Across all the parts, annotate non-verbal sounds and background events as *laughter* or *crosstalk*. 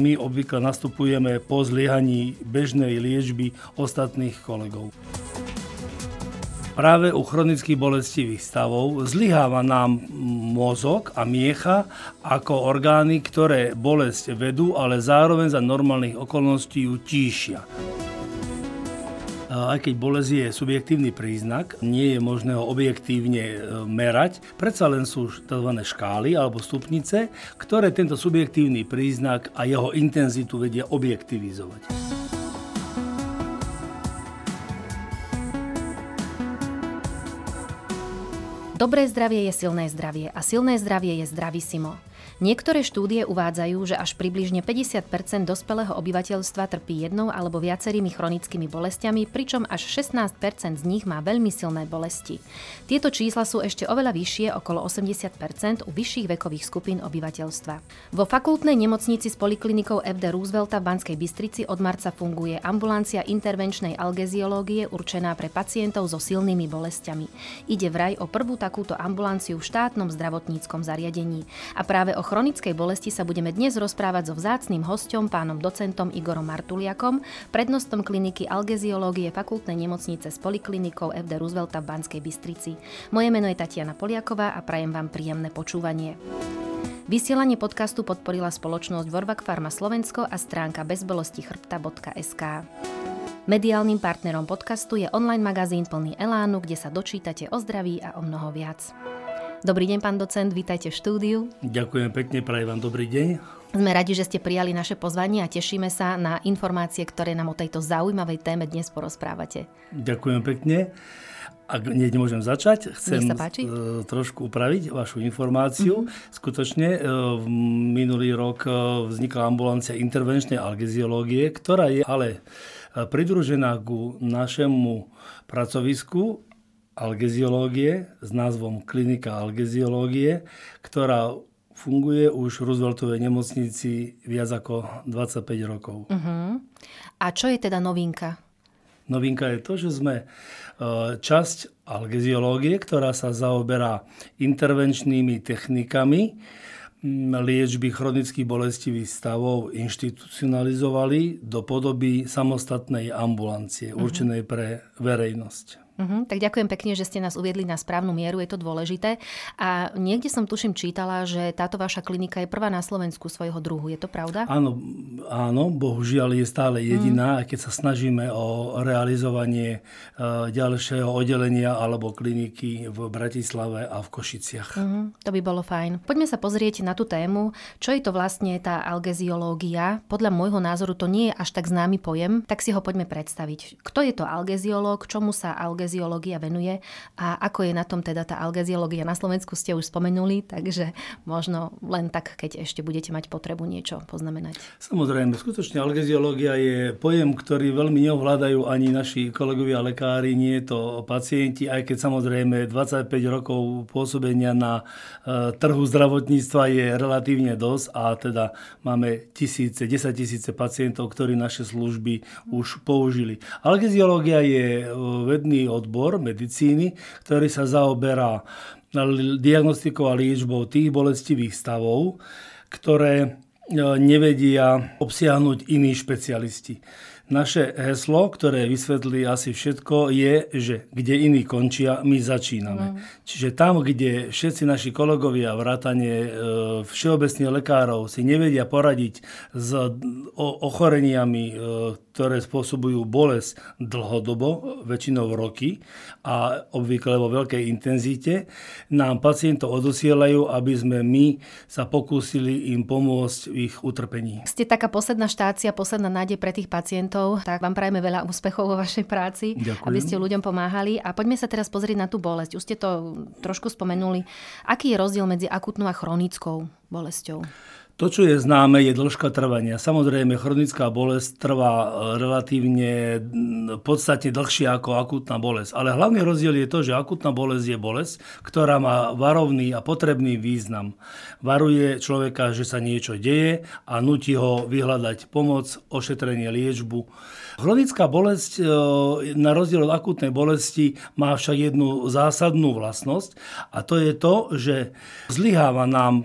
My obvykle nastupujeme po zlyhaní bežnej liečby ostatných kolegov. Práve u chronických bolestivých stavov zlyháva nám mozog a miecha ako orgány, ktoré bolesť vedú, ale zároveň za normálnych okolností ju tíšia aj keď bolesť je subjektívny príznak, nie je možné ho objektívne e, merať, predsa len sú tzv. škály alebo stupnice, ktoré tento subjektívny príznak a jeho intenzitu vedia objektivizovať. Dobré zdravie je silné zdravie a silné zdravie je zdravísimo. Niektoré štúdie uvádzajú, že až približne 50% dospelého obyvateľstva trpí jednou alebo viacerými chronickými bolestiami, pričom až 16% z nich má veľmi silné bolesti. Tieto čísla sú ešte oveľa vyššie, okolo 80 u vyšších vekových skupín obyvateľstva. Vo fakultnej nemocnici s poliklinikou FD Roosevelta v Banskej Bystrici od marca funguje ambulancia intervenčnej algeziológie určená pre pacientov so silnými bolestiami. Ide vraj o prvú takúto ambulanciu v štátnom zdravotníckom zariadení. A práve o chronickej bolesti sa budeme dnes rozprávať so vzácným hostom, pánom docentom Igorom Martuliakom, prednostom kliniky algeziológie fakultnej nemocnice s poliklinikou FD Roosevelta v Banskej Bystrici. Moje meno je Tatiana Poliaková a prajem vám príjemné počúvanie. Vysielanie podcastu podporila spoločnosť Vorvak Pharma Slovensko a stránka bezbolestichrbta.sk. Mediálnym partnerom podcastu je online magazín plný elánu, kde sa dočítate o zdraví a o mnoho viac. Dobrý deň, pán docent, vítajte v štúdiu. Ďakujem pekne, prajem vám dobrý deň. Sme radi, že ste prijali naše pozvanie a tešíme sa na informácie, ktoré nám o tejto zaujímavej téme dnes porozprávate. Ďakujem pekne. Ak nie môžem začať, chcem e, trošku upraviť vašu informáciu. Mm-hmm. Skutočne e, v minulý rok e, vznikla ambulancia intervenčnej algeziológie, ktorá je ale pridružená ku našemu pracovisku algeziológie s názvom Klinika algeziológie, ktorá funguje už v Rooseveltovej nemocnici viac ako 25 rokov. Uh-huh. A čo je teda novinka? Novinka je to, že sme e, časť algeziológie, ktorá sa zaoberá intervenčnými technikami liečby chronických bolestivých stavov inštitucionalizovali do podoby samostatnej ambulancie uh-huh. určenej pre verejnosť. Uh-huh, tak ďakujem pekne, že ste nás uviedli na správnu mieru, je to dôležité. A niekde som tuším čítala, že táto vaša klinika je prvá na Slovensku svojho druhu, je to pravda? Áno, áno bohužiaľ je stále jediná, uh-huh. keď sa snažíme o realizovanie uh, ďalšieho oddelenia alebo kliniky v Bratislave a v Košiciach. Uh-huh, to by bolo fajn. Poďme sa pozrieť na tú tému, čo je to vlastne tá algeziológia. Podľa môjho názoru to nie je až tak známy pojem, tak si ho poďme predstaviť. Kto je to algeziológ, čomu sa algeziológ algeziológia venuje a ako je na tom teda tá algeziológia. Na Slovensku ste už spomenuli, takže možno len tak, keď ešte budete mať potrebu niečo poznamenať. Samozrejme, skutočne algeziológia je pojem, ktorý veľmi neovládajú ani naši kolegovia lekári, nie to pacienti, aj keď samozrejme 25 rokov pôsobenia na e, trhu zdravotníctva je relatívne dosť a teda máme tisíce, 10 tisíce pacientov, ktorí naše služby už použili. Algeziológia je e, vedný odbor medicíny, ktorý sa zaoberá diagnostikou a liečbou tých bolestivých stavov, ktoré e, nevedia obsiahnuť iní špecialisti. Naše heslo, ktoré vysvetlí asi všetko, je, že kde iní končia, my začíname. Mm. Čiže tam, kde všetci naši kolegovia, vrátane e, všeobecných lekárov si nevedia poradiť s ochoreniami, e, ktoré spôsobujú bolesť dlhodobo, väčšinou roky a obvykle vo veľkej intenzite, nám pacientov odosielajú, aby sme my sa pokúsili im pomôcť v ich utrpení. Ste taká posledná štácia, posledná nádej pre tých pacientov, pacientov, tak vám prajeme veľa úspechov vo vašej práci, Ďakujem. aby ste ľuďom pomáhali. A poďme sa teraz pozrieť na tú bolesť. Už ste to trošku spomenuli. Aký je rozdiel medzi akutnou a chronickou bolesťou? To, čo je známe, je dĺžka trvania. Samozrejme, chronická bolesť trvá e, relatívne podstatne dlhšie ako akutná bolesť. Ale hlavný rozdiel je to, že akutná bolesť je bolesť, ktorá má varovný a potrebný význam. Varuje človeka, že sa niečo deje a nutí ho vyhľadať pomoc, ošetrenie, liečbu. Chronická bolesť, e, na rozdiel od akutnej bolesti, má však jednu zásadnú vlastnosť a to je to, že zlyháva nám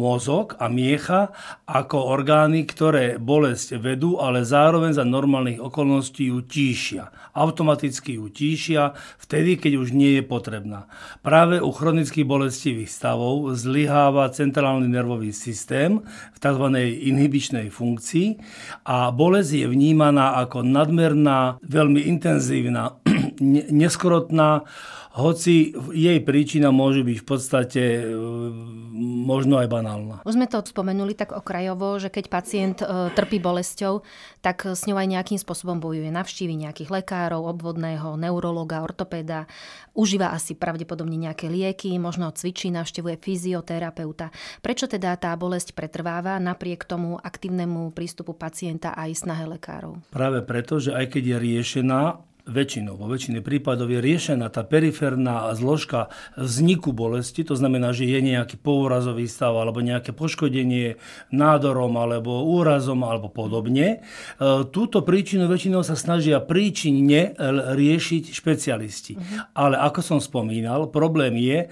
mozog a miecha ako orgány, ktoré bolesť vedú, ale zároveň za normálnych okolností ju tíšia. Automaticky ju tíšia vtedy, keď už nie je potrebná. Práve u chronických bolestivých stavov zlyháva centrálny nervový systém v tzv. inhibičnej funkcii a bolesť je vnímaná ako nadmerná, veľmi intenzívna, neskrotná, hoci jej príčina môže byť v podstate e, možno aj banálna. Už sme to spomenuli tak okrajovo, že keď pacient e, trpí bolesťou, tak s ňou aj nejakým spôsobom bojuje. Navštívi nejakých lekárov, obvodného, neurologa, ortopéda, užíva asi pravdepodobne nejaké lieky, možno cvičí, navštevuje fyzioterapeuta. Prečo teda tá bolesť pretrváva napriek tomu aktívnemu prístupu pacienta aj snahe lekárov? Práve preto, že aj keď je riešená, väčšinou, vo väčšine prípadov je riešená tá periférna zložka vzniku bolesti, to znamená, že je nejaký pourazový stav alebo nejaké poškodenie nádorom alebo úrazom alebo podobne. E, túto príčinu väčšinou sa snažia príčinne riešiť špecialisti. Uh-huh. Ale ako som spomínal, problém je e,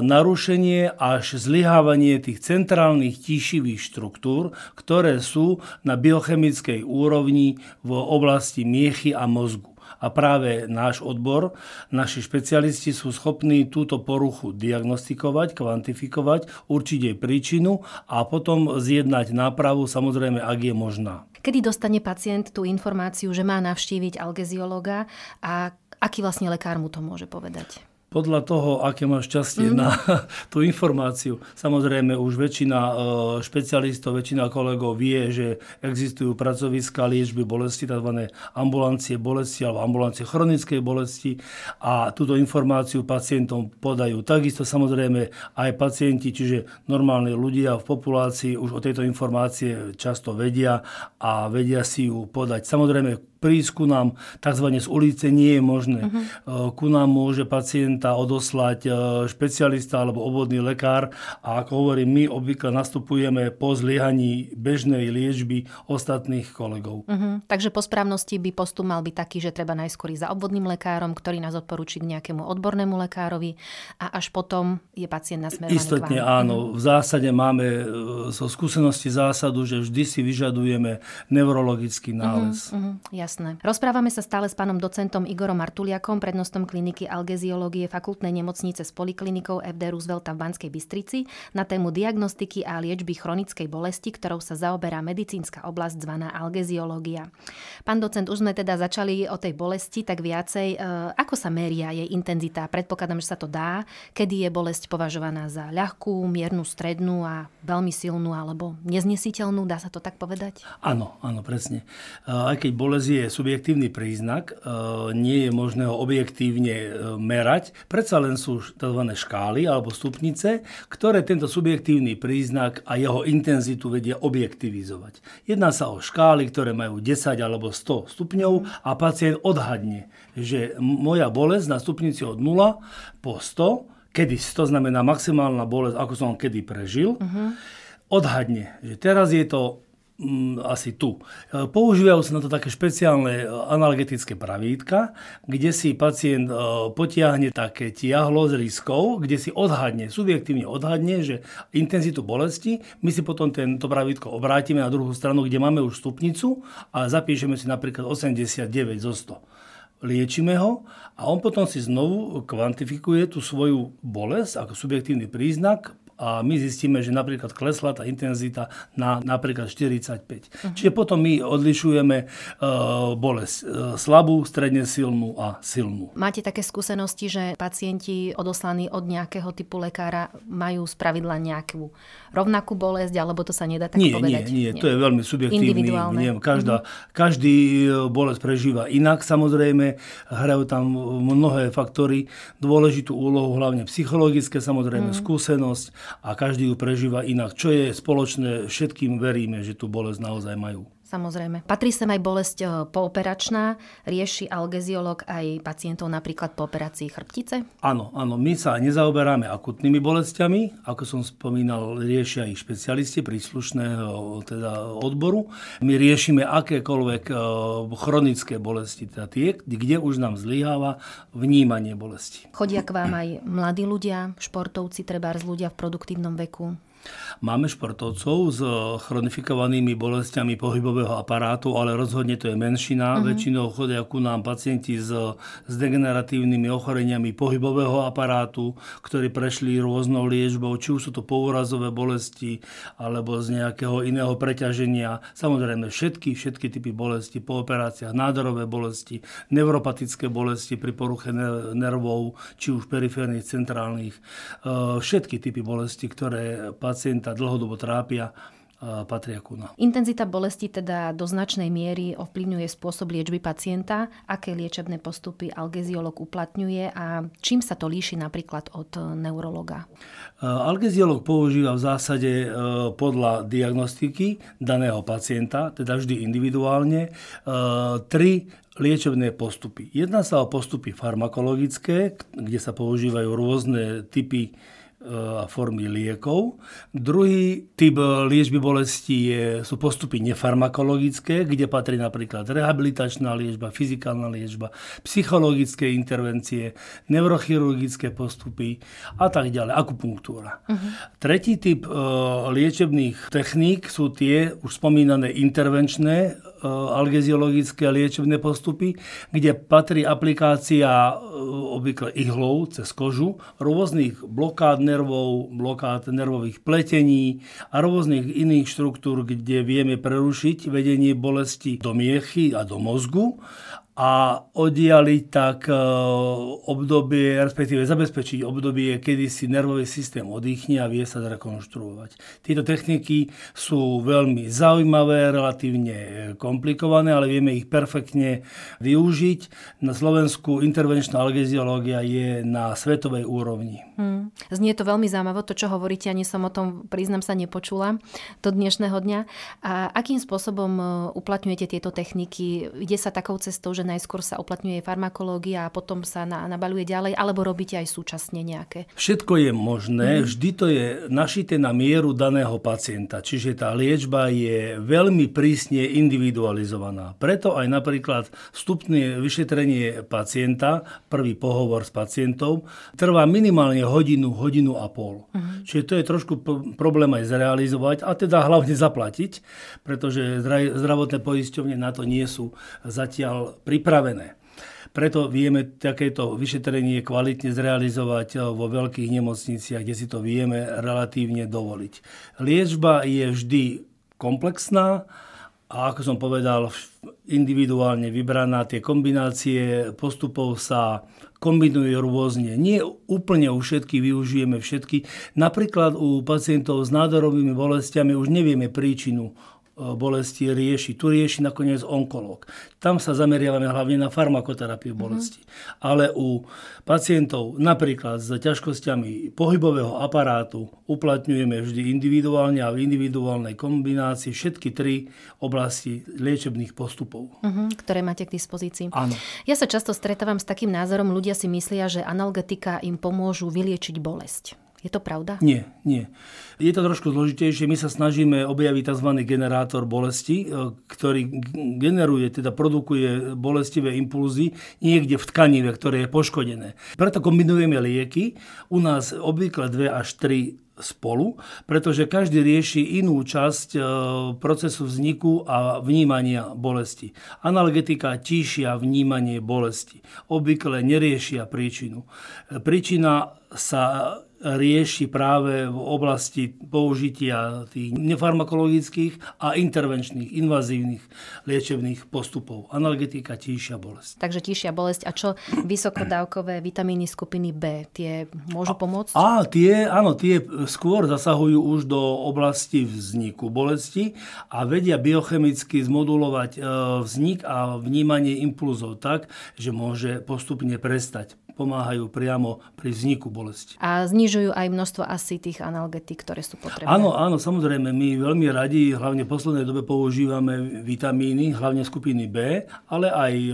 narušenie až zlyhávanie tých centrálnych tíšivých štruktúr, ktoré sú na biochemickej úrovni v oblasti miechy a mozgu. A práve náš odbor, naši špecialisti sú schopní túto poruchu diagnostikovať, kvantifikovať, určiť jej príčinu a potom zjednať nápravu, samozrejme, ak je možná. Kedy dostane pacient tú informáciu, že má navštíviť algeziologa a aký vlastne lekár mu to môže povedať? Podľa toho, aké máš šťastie mm. na *laughs* tú informáciu. Samozrejme, už väčšina e, špecialistov, väčšina kolegov vie, že existujú pracoviska liečby bolesti, tzv. ambulancie bolesti alebo ambulancie chronickej bolesti a túto informáciu pacientom podajú. Takisto samozrejme aj pacienti, čiže normálni ľudia v populácii už o tejto informácie často vedia a vedia si ju podať. Samozrejme, prísť ku nám tzv. z ulice nie je možné. Uh-huh. Ku nám môže pacienta odoslať e, špecialista alebo obvodný lekár a ako hovorím, my obvykle nastupujeme po zliehaní bežnej liečby ostatných kolegov. Uh-huh. Takže po správnosti by postup mal byť taký, že treba najskôr za obvodným lekárom, ktorý nás odporúči k nejakému odbornému lekárovi a až potom je pacient nasmerovaný Istotne áno. Uh-huh. V zásade máme zo skúsenosti zásadu, že vždy si vyžadujeme neurologický nález. Uh-huh. Uh-huh jasné. Rozprávame sa stále s pánom docentom Igorom Martuliakom, prednostom kliniky algeziológie fakultnej nemocnice s poliklinikou FD Roosevelta v Banskej Bystrici na tému diagnostiky a liečby chronickej bolesti, ktorou sa zaoberá medicínska oblasť zvaná algeziológia. Pán docent, už sme teda začali o tej bolesti, tak viacej. E, ako sa meria jej intenzita? Predpokladám, že sa to dá. Kedy je bolesť považovaná za ľahkú, miernu, strednú a veľmi silnú alebo neznesiteľnú? Dá sa to tak povedať? Áno, áno, presne. E, aj keď bolesť je je subjektívny príznak, e, nie je možné ho objektívne merať. Predsa len sú tzv. škály alebo stupnice, ktoré tento subjektívny príznak a jeho intenzitu vedia objektivizovať. Jedná sa o škály, ktoré majú 10 alebo 100 stupňov a pacient odhadne, že moja bolesť na stupnici od 0 po 100, kedy to znamená maximálna bolesť, ako som kedy prežil, uh-huh. odhadne, že teraz je to asi tu. E, používajú sa na to také špeciálne e, analgetické pravítka, kde si pacient e, potiahne také tiahlo z riskou, kde si odhadne, subjektívne odhadne, že intenzitu bolesti, my si potom tento pravítko obrátime na druhú stranu, kde máme už stupnicu a zapíšeme si napríklad 89 zo 100 liečíme ho a on potom si znovu kvantifikuje tú svoju bolesť ako subjektívny príznak, a my zistíme, že napríklad klesla tá intenzita na napríklad 45. Uh-huh. Čiže potom my odlišujeme uh, bolesť uh, slabú, stredne silnú a silnú. Máte také skúsenosti, že pacienti odoslaní od nejakého typu lekára majú spravidla nejakú rovnakú bolesť, alebo to sa nedá tak nie, povedať? Nie, nie, to je veľmi subjektívne. Nie, každá, uh-huh. Každý e, bolesť prežíva inak samozrejme, hrajú tam mnohé faktory, dôležitú úlohu, hlavne psychologické, samozrejme uh-huh. skúsenosť a každý ju prežíva inak. Čo je spoločné, všetkým veríme, že tú bolesť naozaj majú. Samozrejme. Patrí sem aj bolesť e, pooperačná. Rieši algeziolog aj pacientov napríklad po operácii chrbtice? Áno, áno. My sa nezaoberáme akutnými bolestiami. Ako som spomínal, riešia ich špecialisti príslušného teda odboru. My riešime akékoľvek e, chronické bolesti, teda tie, kde už nám zlyháva vnímanie bolesti. Chodia k vám aj mladí ľudia, športovci, treba ľudia v produktívnom veku? Máme športovcov s chronifikovanými bolestiami pohybového aparátu, ale rozhodne to je menšina. Uh-huh. Väčšinou chodia ku nám pacienti s, s degeneratívnymi ochoreniami pohybového aparátu, ktorí prešli rôznou liečbou, či už sú to pourazové bolesti alebo z nejakého iného preťaženia. Samozrejme všetky, všetky typy bolesti po operáciách, nádorové bolesti, neuropatické bolesti pri poruche nervov, či už periférnych, centrálnych, e, všetky typy bolesti, ktoré pacienta dlhodobo trápia, patria ku nám. Intenzita bolesti teda do značnej miery ovplyvňuje spôsob liečby pacienta, aké liečebné postupy algeziolog uplatňuje a čím sa to líši napríklad od neurologa? Algeziolog používa v zásade e, podľa diagnostiky daného pacienta, teda vždy individuálne, e, tri liečebné postupy. Jedna sa o postupy farmakologické, kde sa používajú rôzne typy a formy liekov. Druhý typ liečby bolesti je, sú postupy nefarmakologické, kde patrí napríklad rehabilitačná liečba, fyzikálna liečba, psychologické intervencie, neurochirurgické postupy a tak ďalej, akupunktúra. Uh-huh. Tretí typ e, liečebných techník sú tie už spomínané intervenčné algeziologické liečebné postupy, kde patrí aplikácia e, obvykle ihlou cez kožu rôznych blokád nervov, blokád nervových pletení a rôznych iných štruktúr, kde vieme prerušiť vedenie bolesti do miechy a do mozgu a oddialiť tak e, obdobie, respektíve zabezpečiť obdobie, kedy si nervový systém oddychne a vie sa zrekonštruovať. Tieto techniky sú veľmi zaujímavé, relatívne komplikované, ale vieme ich perfektne využiť. Na Slovensku intervenčná algeziológia je na svetovej úrovni. Hmm. Znie to veľmi zaujímavé, to čo hovoríte, ani som o tom, priznam sa, nepočula do dnešného dňa. A akým spôsobom e, uplatňujete tieto techniky? Ide sa takou cestou, že najskôr sa uplatňuje farmakológia a potom sa na, nabaluje ďalej, alebo robíte aj súčasne nejaké? Všetko je možné, mm. vždy to je našité na mieru daného pacienta, čiže tá liečba je veľmi prísne individualizovaná. Preto aj napríklad vstupné vyšetrenie pacienta, prvý pohovor s pacientom, trvá minimálne hodinu, hodinu a pol. Mm. Čiže to je trošku problém aj zrealizovať a teda hlavne zaplatiť, pretože zdravotné poisťovne na to nie sú zatiaľ pripravené. Preto vieme takéto vyšetrenie kvalitne zrealizovať vo veľkých nemocniciach, kde si to vieme relatívne dovoliť. Liečba je vždy komplexná a ako som povedal, individuálne vybraná. Tie kombinácie postupov sa kombinujú rôzne. Nie úplne u všetkých využijeme všetky. Napríklad u pacientov s nádorovými bolestiami už nevieme príčinu bolesti rieši. Tu rieši nakoniec onkológ. Tam sa zameriavame hlavne na farmakoterapiu bolesti. Mm-hmm. Ale u pacientov napríklad s ťažkosťami pohybového aparátu uplatňujeme vždy individuálne a v individuálnej kombinácii všetky tri oblasti liečebných postupov. Mm-hmm, ktoré máte k dispozícii. Áno. Ja sa často stretávam s takým názorom, ľudia si myslia, že analgetika im pomôžu vyliečiť bolesť. Je to pravda? Nie, nie. Je to trošku zložitejšie. My sa snažíme objaviť tzv. generátor bolesti, e, ktorý generuje, teda produkuje bolestivé impulzy niekde v tkanive, ktoré je poškodené. Preto kombinujeme lieky. U nás obvykle 2 až 3 spolu, pretože každý rieši inú časť e, procesu vzniku a vnímania bolesti. Analgetika tíšia vnímanie bolesti. Obvykle neriešia príčinu. E, príčina sa rieši práve v oblasti použitia tých nefarmakologických a intervenčných, invazívnych liečebných postupov. Analgetika, tíšia bolesť. Takže tíšia bolesť. A čo vysokodávkové vitamíny skupiny B? Tie môžu pomôcť? A, a tie, áno, tie skôr zasahujú už do oblasti vzniku bolesti a vedia biochemicky zmodulovať e, vznik a vnímanie impulzov tak, že môže postupne prestať pomáhajú priamo pri vzniku bolesti. A znižujú aj množstvo asi tých analgetík, ktoré sú potrebné. Áno, áno, samozrejme. My veľmi radi, hlavne v poslednej dobe používame vitamíny, hlavne skupiny B, ale aj e,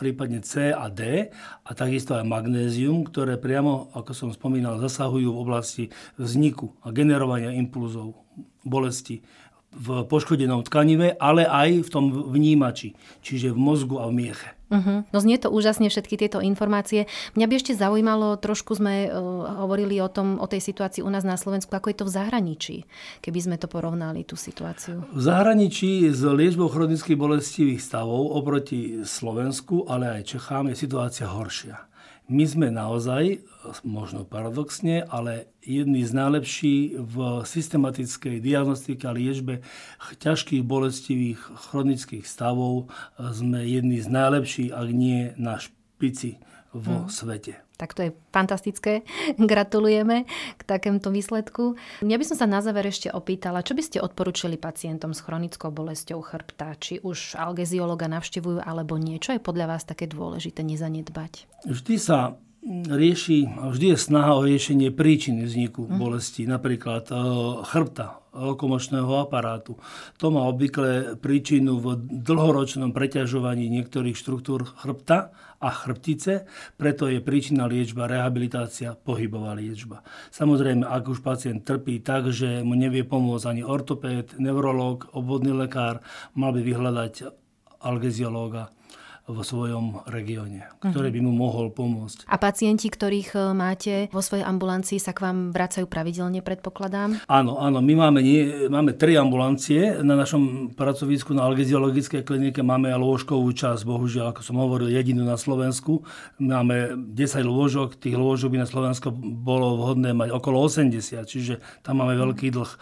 prípadne C a D a takisto aj magnézium, ktoré priamo, ako som spomínal, zasahujú v oblasti vzniku a generovania impulzov bolesti v poškodenom tkanive, ale aj v tom vnímači, čiže v mozgu a v mieche. Uh-huh. No znie to úžasne všetky tieto informácie. Mňa by ešte zaujímalo, trošku sme uh, hovorili o tom, o tej situácii u nás na Slovensku, ako je to v zahraničí, keby sme to porovnali, tú situáciu. V zahraničí s liečbou chronických bolestivých stavov oproti Slovensku, ale aj Čechám je situácia horšia. My sme naozaj, možno paradoxne, ale jedni z najlepší v systematickej diagnostike a liečbe ťažkých bolestivých chronických stavov. Sme jedni z najlepších, ak nie na špici vo hmm. svete. Tak to je fantastické. *laughs* Gratulujeme k takémto výsledku. Ja by som sa na záver ešte opýtala, čo by ste odporúčili pacientom s chronickou bolesťou chrbta? Či už algeziologa navštevujú alebo nie? Čo je podľa vás také dôležité nezanedbať? Vždy sa rieši, vždy je snaha o riešenie príčiny vzniku mm. bolesti, napríklad e, chrbta, lokomočného aparátu. To má obvykle príčinu v dlhoročnom preťažovaní niektorých štruktúr chrbta a chrbtice, preto je príčina liečba, rehabilitácia, pohybová liečba. Samozrejme, ak už pacient trpí tak, že mu nevie pomôcť ani ortopéd, neurológ, obvodný lekár, mal by vyhľadať algeziológa vo svojom regióne, ktorý by mu mohol pomôcť. A pacienti, ktorých e, máte vo svojej ambulancii, sa k vám vracajú pravidelne, predpokladám? Áno, áno. My máme, nie, máme tri ambulancie na našom pracovisku na algeziologickej klinike. Máme lôžkovú časť, bohužiaľ, ako som hovoril, jedinú na Slovensku. Máme 10 lôžok, tých lôžok by na Slovensku bolo vhodné mať okolo 80, čiže tam máme veľký dlh. E,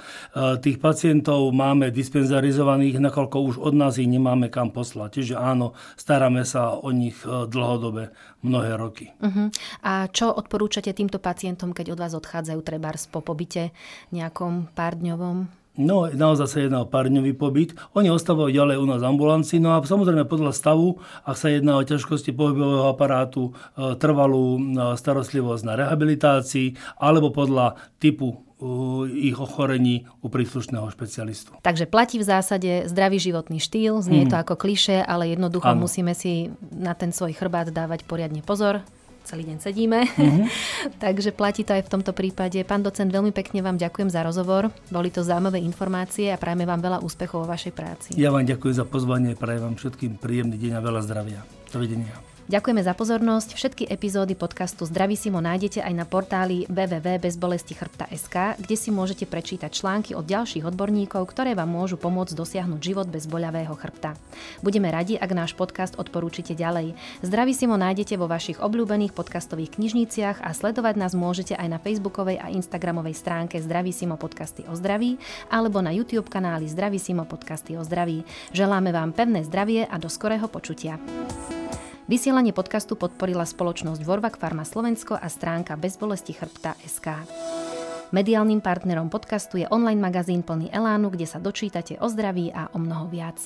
tých pacientov máme dispenzarizovaných, nakoľko už od nás ich nemáme kam poslať. Čiže áno, stará staráme sa o nich e, dlhodobé, mnohé roky. Uh-huh. A čo odporúčate týmto pacientom, keď od vás odchádzajú trebárs po pobyte nejakom pár dňovom? No, naozaj sa jedná o párňový pobyt. Oni ostávajú ďalej u nás v ambulancii, no a samozrejme podľa stavu, ak sa jedná o ťažkosti pohybového aparátu, e, trvalú e, starostlivosť na rehabilitácii, alebo podľa typu ich ochorení u príslušného špecialistu. Takže platí v zásade zdravý životný štýl, znie mm. to ako kliše, ale jednoducho ano. musíme si na ten svoj chrbát dávať poriadne pozor, celý deň sedíme. Mm-hmm. *laughs* Takže platí to aj v tomto prípade. Pán docent, veľmi pekne vám ďakujem za rozhovor. Boli to zaujímavé informácie a prajeme vám veľa úspechov vo vašej práci. Ja vám ďakujem za pozvanie, prajem vám všetkým príjemný deň a veľa zdravia. Dovidenia. Ďakujeme za pozornosť. Všetky epizódy podcastu Zdravisimo nájdete aj na portáli www.bezbolestichrbta.sk, kde si môžete prečítať články od ďalších odborníkov, ktoré vám môžu pomôcť dosiahnuť život bez boľavého chrbta. Budeme radi, ak náš podcast odporúčite ďalej. Zdravisimo nájdete vo vašich obľúbených podcastových knižniciach a sledovať nás môžete aj na facebookovej a instagramovej stránke Zdravisimo podcasty o zdraví alebo na YouTube kanáli Zdravisimo podcasty o zdraví. Želáme vám pevné zdravie a do skorého počutia. Vysielanie podcastu podporila spoločnosť Vorvak Pharma Slovensko a stránka bezbolesti chrbta SK. Mediálnym partnerom podcastu je online magazín plný elánu, kde sa dočítate o zdraví a o mnoho viac.